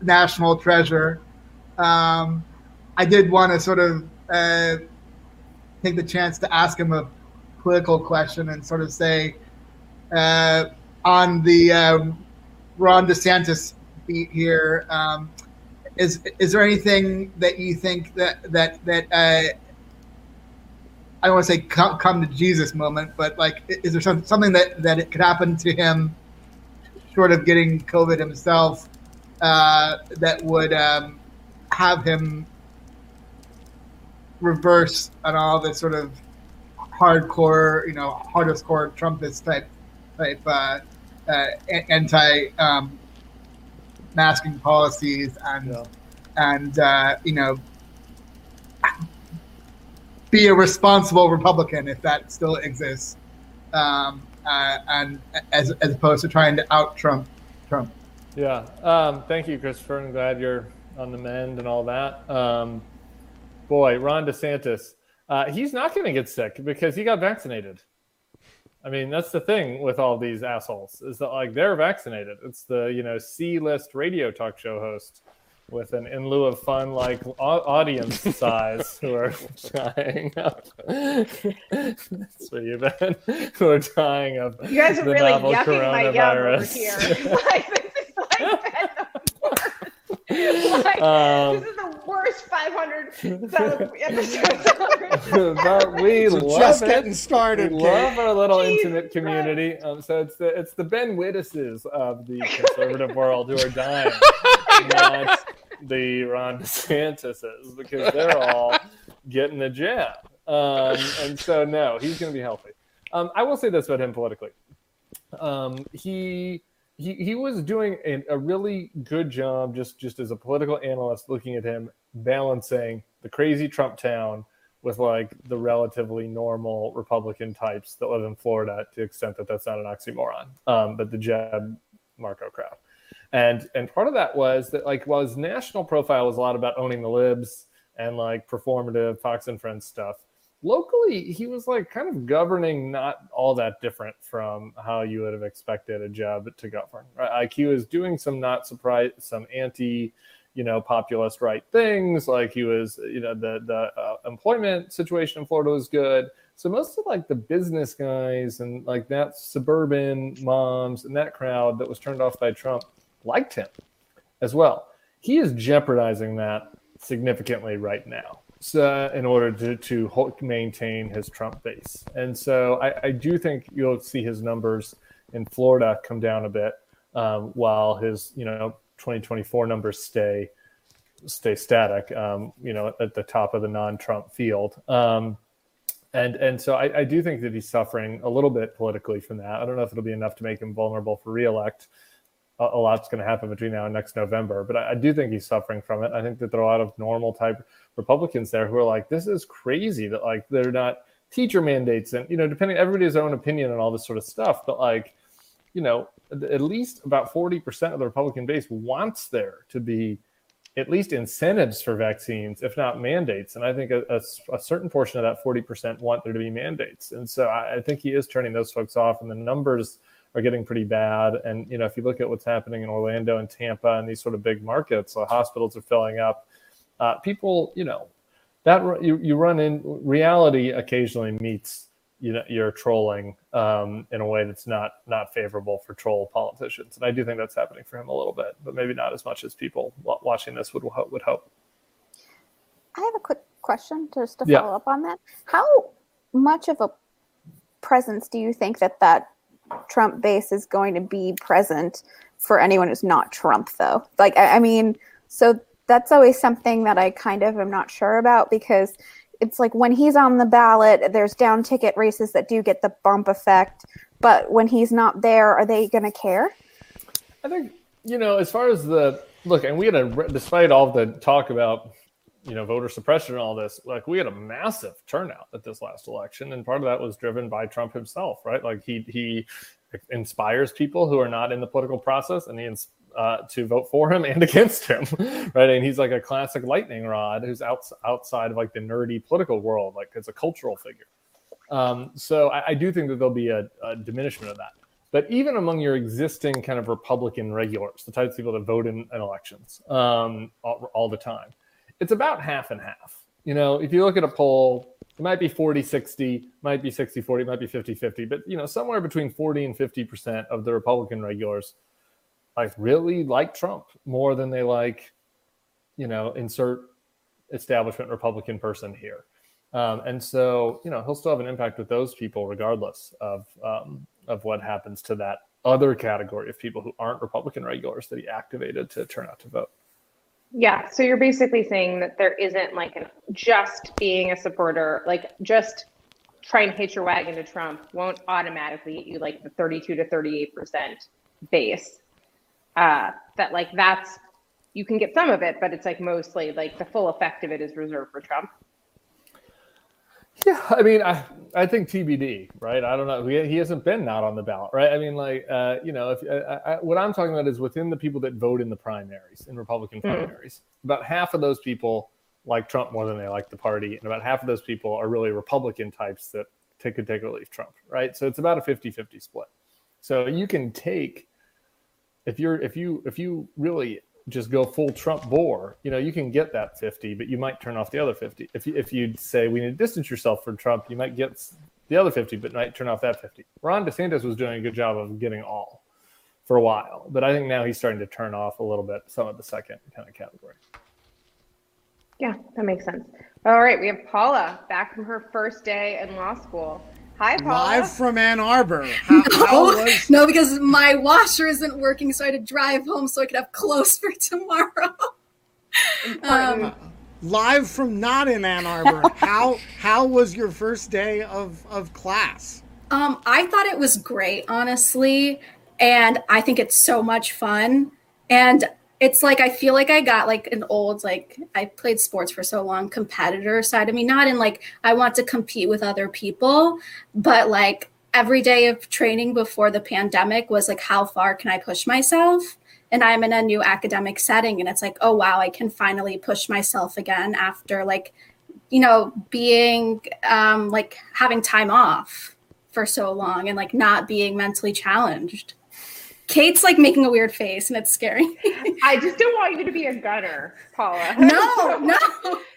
national treasure, um, I did want to sort of uh, take the chance to ask him a political question and sort of say uh, on the um, Ron DeSantis beat here. Um, is is there anything that you think that that that uh, I don't want to say come, come, to Jesus moment, but like, is there some, something that that it could happen to him, short of getting COVID himself, uh, that would um, have him reverse on all the sort of hardcore, you know, hardest core Trumpist type type uh, uh, anti um, masking policies and yeah. and uh, you know be a responsible Republican if that still exists, um, uh, and as as opposed to trying to out Trump Trump. Yeah. Um, thank you, Christopher. I'm glad you're on the mend and all that. Um, boy, Ron DeSantis, uh, he's not going to get sick because he got vaccinated. I mean, that's the thing with all these assholes is that like they're vaccinated. It's the you know C list radio talk show host with an in lieu of fun like audience [laughs] size who are dying of that's [laughs] where you've been who are dying of you guys are the really novel yucking my yum over coronavirus. here [laughs] like this is like like, um, this is the worst 500 episodes but we love just it. getting started. We Kate. love our little Jesus intimate community. Um, so it's the it's the Ben Wittises of the conservative world who are dying, not the Ron DeSantises, because they're all getting the jab. Um, and so no, he's going to be healthy. Um, I will say this about him politically. Um, he he he was doing a, a really good job just just as a political analyst looking at him balancing the crazy Trump town with like the relatively normal Republican types that live in Florida to the extent that that's not an oxymoron. Um, but the Jeb Marco crowd. And and part of that was that like while his national profile was a lot about owning the libs and like performative Fox and Friends stuff, locally he was like kind of governing not all that different from how you would have expected a Jeb to govern right he was doing some not surprise some anti you know populist right things. Like he was you know the the uh, employment situation in florida was good. So most of like the business guys and like that suburban moms and that crowd that was turned off by trump liked him as well he is jeopardizing that significantly right now so in order to, to maintain his Trump base. And so I, I, do think you'll see his numbers in Florida come down a bit um, while his, you know, 2024 numbers stay stay static, um, you know, at the top of the non-Trump field. Um, and and so I, I, do think that he's suffering a little bit politically from that. I don't know if it'll be enough to make him vulnerable for reelect. A, a lot's going to happen between now and next November, but I, I do think he's suffering from it. I think that there are a lot of normal type Republicans there who are like, this is crazy that like they're not teacher mandates and you know depending everybody's own opinion and all this sort of stuff but like you know at least about 40% of the republican base wants there to be at least incentives for vaccines if not mandates and i think a, a, a certain portion of that 40% want there to be mandates and so I, I think he is turning those folks off and the numbers are getting pretty bad and you know if you look at what's happening in orlando and tampa and these sort of big markets the hospitals are filling up uh, people, you know, that you, you run in reality occasionally meets you know your trolling um, in a way that's not not favorable for troll politicians, and I do think that's happening for him a little bit, but maybe not as much as people watching this would would hope. I have a quick question just to follow Yeah. up on that. How much of a presence do you think that that Trump base is going to be present for anyone who's not Trump, though? Like, I, I mean, so that's always something that I kind of am not sure about because it's like when he's on the ballot, there's down ticket races that do get the bump effect, but when he's not there, are they going to care? I think you know, as far as the look, and we had a despite all the talk about you know voter suppression and all this, like we had a massive turnout at this last election, and part of that was driven by Trump himself, right? Like he he inspires people who are not in the political process, and he uh, to vote for him and [laughs] against him, right? And he's like a classic lightning rod who's out, outside of like the nerdy political world, like it's a cultural figure. Um, so I, I, do think that there'll be a, a, diminishment of that. But even among your existing kind of Republican regulars, the types of people that vote in, in elections um, all, all the time, it's about half and half. You know, if you look at a poll, it might be 40 60, might be 60 40, might be 50 50, but you know, somewhere between 40 and 50% of the Republican regulars like really like Trump more than they like, you know, insert establishment Republican person here. Um, and so, you know, he'll still have an impact with those people, regardless of um, of what happens to that other category of people who aren't Republican regulars that he activated to turn out to vote. Yeah. So you're basically saying that there isn't like an just being a supporter, like just try and hitch your wagon to Trump won't automatically get you like the 32 to 38 percent base uh, that like that's you can get some of it, but it's like mostly like the full effect of it is reserved for Trump. Yeah, I mean, I I think TBD, right? I don't know. He, he hasn't been not on the ballot, right? I mean, like, uh, you know, if uh, I, what I'm talking about is within the people that vote in the primaries, in Republican hmm. primaries, mm. about half of those people like Trump more than they like the party, and about half of those people are really Republican types that take, could take or leave Trump, right? So it's about a 50-50 split. So you can take if you're if you if you really just go full Trump bore, you know, you can get that 50, but you might turn off the other 50. If you if you say we need to distance yourself from Trump, you might get the other 50, but might turn off that 50. Ron DeSantis was doing a good job of getting all for a while, but I think now he's starting to turn off a little bit some of the second kind of category. Yeah, that makes sense. All right, we have Paula back from her first day in law school. Hi, Paula. Live from Ann Arbor. How, [laughs] no, how was... no, because my washer isn't working, so I had to drive home so I could have clothes for tomorrow. [laughs] um, live from not in Ann Arbor. [laughs] how how was your first day of of class? Um, I thought it was great, honestly, and I think it's so much fun. And it's like I feel like I got like an old like I played sports for so long competitor side. of me not in like I want to compete with other people, but like every day of training before the pandemic was like how far can I push myself? And I'm in a new academic setting and it's like, oh wow, I can finally push myself again after like you know, being um like having time off for so long and like not being mentally challenged. Kate's like making a weird face and it's scary. [laughs] I just don't want you to be a gunner, Paula. [laughs] No, no. [laughs]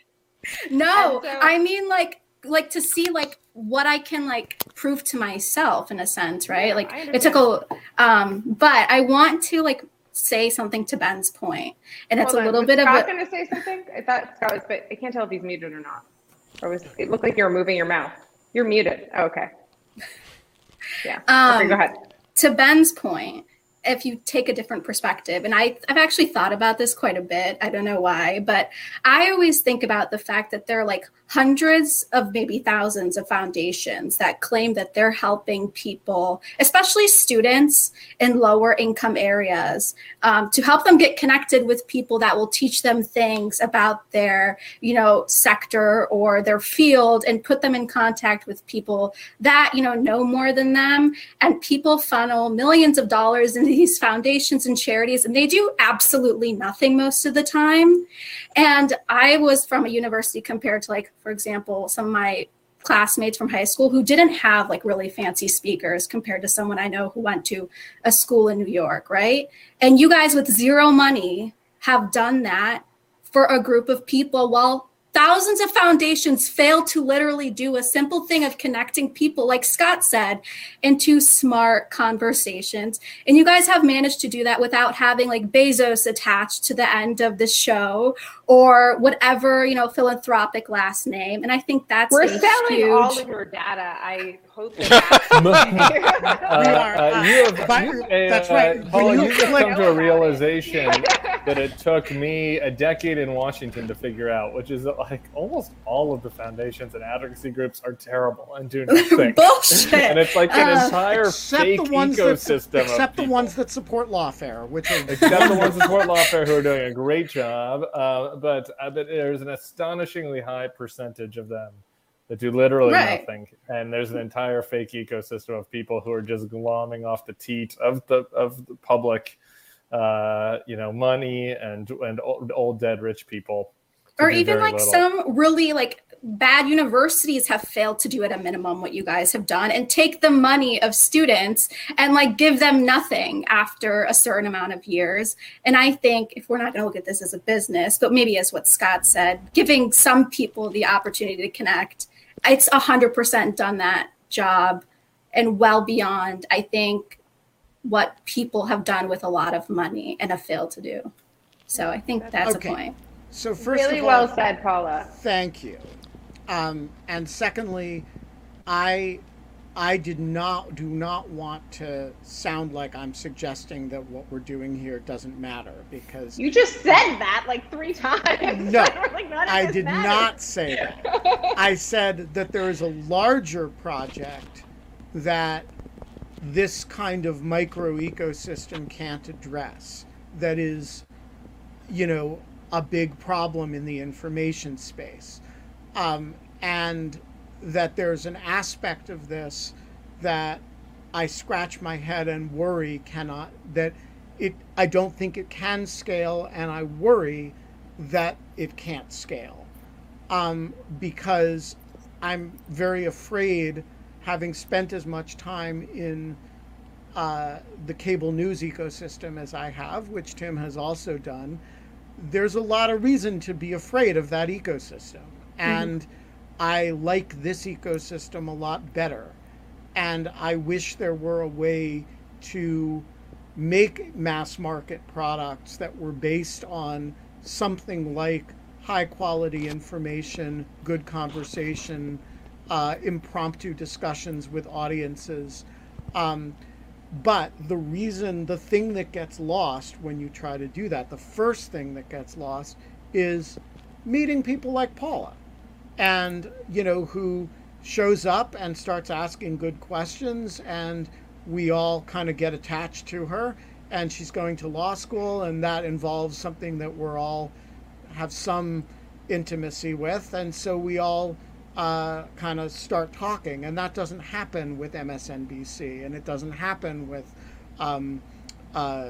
No. So, I mean like like to see like what I can like prove to myself in a sense, right? Yeah, like it took a um but I want to like say something to Ben's point. And it's Hold a little on. bit Scott of Scott gonna say something? I thought Scott was but I can't tell if he's muted or not. Or was it looked like you were moving your mouth. You're muted. Oh, okay. Yeah. Um, okay, go ahead. To Ben's point, if you take a different perspective and I, i've actually thought about this quite a bit. I don't know why but i always think about the fact that there are like hundreds of maybe thousands of foundations that claim that they're helping people especially students in lower income areas um, to help them get connected with people that will teach them things about their you know sector or their field and put them in contact with people that you know know more than them. And people funnel millions of dollars into [laughs] these foundations and charities and they do absolutely nothing most of the time. And i was from a university compared to like for example some of my classmates from high school who didn't have like really fancy speakers compared to someone i know who went to a school in new york right? And you guys with zero money have done that for a group of people while Thousands of foundations fail to literally do a simple thing of connecting people, like Scott said, into smart conversations. And you guys have managed to do that without having like Bezos attached to the end of the show or whatever, you know, philanthropic last name. And I think that's we're selling huge... all of your data. I hope that [laughs] [laughs] uh, uh, you have, you, uh, that's right. Paul, you, have come to a [laughs] realization that it took me a decade in Washington to figure out, which is like almost all of the foundations and advocacy groups are terrible and do nothing. Bullshit. and it's like an uh, entire fake ecosystem. That, except the ones that support lawfare, which are except the ones that support lawfare who are doing a great job. Uh, but uh, but there's an astonishingly high percentage of them that do literally Right. nothing, and there's an entire fake ecosystem of people who are just glomming off the teat of the of the public, uh, you know, money and and old, old dead rich people. or even like little. some really like bad universities have failed to do at a minimum what you guys have done and take the money of students and like give them nothing after a certain amount of years and i think if we're not going to look at this as a business but maybe as what scott said giving some people the opportunity to connect it's 100% done that job and well beyond i think what people have done with a lot of money and have failed to do so i think that's Okay. a point So first really of all, well said, Paula. Thank you. Um, and secondly, I I did not do not want to sound like I'm suggesting that what we're doing here doesn't matter because You just said that like three times. No, [laughs] like, I did not say that. [laughs] I said that there is a larger project that this kind of micro ecosystem can't address that is, you know, a big problem in the information space. Um, and that there's an aspect of this that I scratch my head and worry cannot, that it, I don't think it can scale, and I worry that it can't scale um, because I'm very afraid, having spent as much time in uh, the cable news ecosystem as I have, which Tim has also done, there's a lot of reason to be afraid of that ecosystem. And I like this ecosystem a lot better. And I wish there were a way to make mass market products that were based on something like high quality information, good conversation, uh, impromptu discussions with audiences. Um, but the reason, the thing that gets lost when you try to do that, the first thing that gets lost is meeting people like Paula and, you know, who shows up and starts asking good questions and we all kind of get attached to her and she's going to law school and that involves something that we're all have some intimacy with and so we all uh, kind of start talking and that doesn't happen with msnbc and it doesn't happen with um, uh,